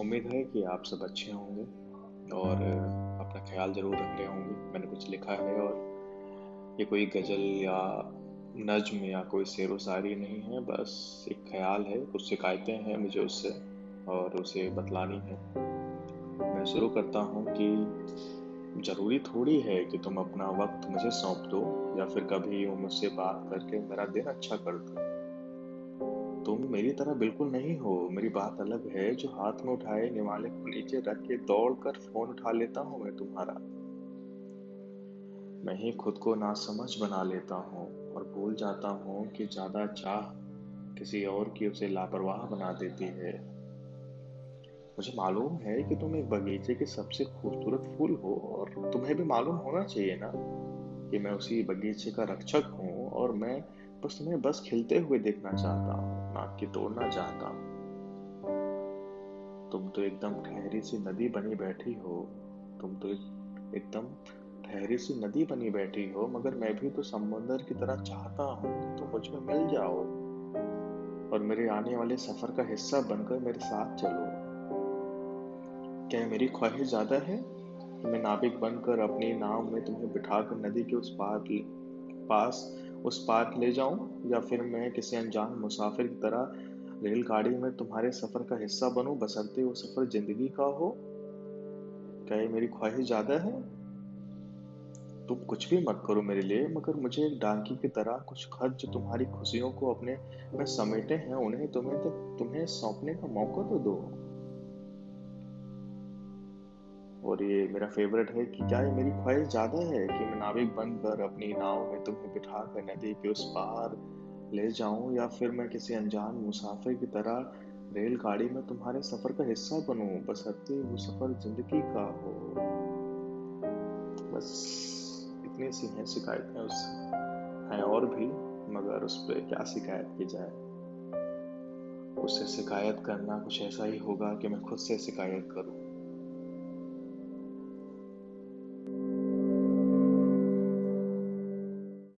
उम्मीद है कि आप सब अच्छे होंगे और अपना ख्याल ज़रूर रख रहे होंगे। मैंने कुछ लिखा है और ये कोई गज़ल या नज्म या कोई शेर शायरी नहीं है, बस एक ख्याल है। कुछ शिकायतें हैं मुझे उससे और उसे बतलानी है। मैं शुरू करता हूँ कि ज़रूरी थोड़ी है कि तुम अपना वक्त मुझे सौंप दो, या फिर कभी मुझसे बात करके मेरा दिन अच्छा कर दो। तुम मेरी तरह बिल्कुल नहीं हो। मेरी बात अलग है। जो हाथ में उठाए, निवाले को नीचे रख के दौड़ कर फ़ोन उठा लेता हूँ मैं तुम्हारा। मैं ही खुद को नासमझ बना लेता हूँ और भूल जाता हूँ कि ज़्यादा चाह किसी और की उसे लापरवाह बना देती है। मुझे मालूम है कि तुम एक बगीचे के सबसे खूबसूरत फूल हो और तुम्हें भी मालूम होना चाहिए ना कि मैं उसी बगीचे का रक्षक हूँ और मैं बस तुम्हें बस खिलते हुए देखना चाहता हूँ ना कि तोड़ना चाहता हूँ। तुम तो एकदम ठहरी सी नदी बनी बैठी हो। तुम तो एकदम ठहरी सी नदी बनी बैठी हो, मगर मैं भी तो समंदर की तरह चाहता हूँ तुम मुझमें मिल जाओ और मेरे आने वाले सफ़र का हिस्सा बनकर मेरे साथ चलो। क्या मेरी ख्वाहिश ज़्यादा है मैं नाविक बनकर अपनी नाव में तुम्हें बिठाकर नदी के उस पार पास, उस पार ले जाऊँ? या फिर मैं किसी अनजान मुसाफिर की तरह रेलगाड़ी में तुम्हारे सफ़र का हिस्सा बनूं, बसंते वो सफ़र ज़िंदगी का हो? क्या मेरी ख्वाहिश ज़्यादा है? तुम कुछ भी मत करो मेरे लिए, मगर मुझे एक डांकी की तरह कुछ जो तुम्हारी खुशियों को अपने में समेटे हैं, उन्हें तुम्हें तुम्हें सौंपने का मौका तो दो। और ये मेरा फेवरेट है कि क्या ये मेरी ख्वाहिश ज़्यादा है कि मैं नाविक बनकर अपनी नाव में तुम्हें बिठा कर नदी के उस पार ले जाऊँ, या फिर मैं किसी अनजान मुसाफिर की तरह रेलगाड़ी में तुम्हारे सफ़र का हिस्सा बनूं? बसरते वो सफ़र ज़िंदगी का हो। बस इतनी सी हैं शिकायतें उस, हैं और भी, मगर उस पर क्या शिकायत की जाए? उससे शिकायत करना कुछ ऐसा ही होगा कि मैं खुद से शिकायत करूँ।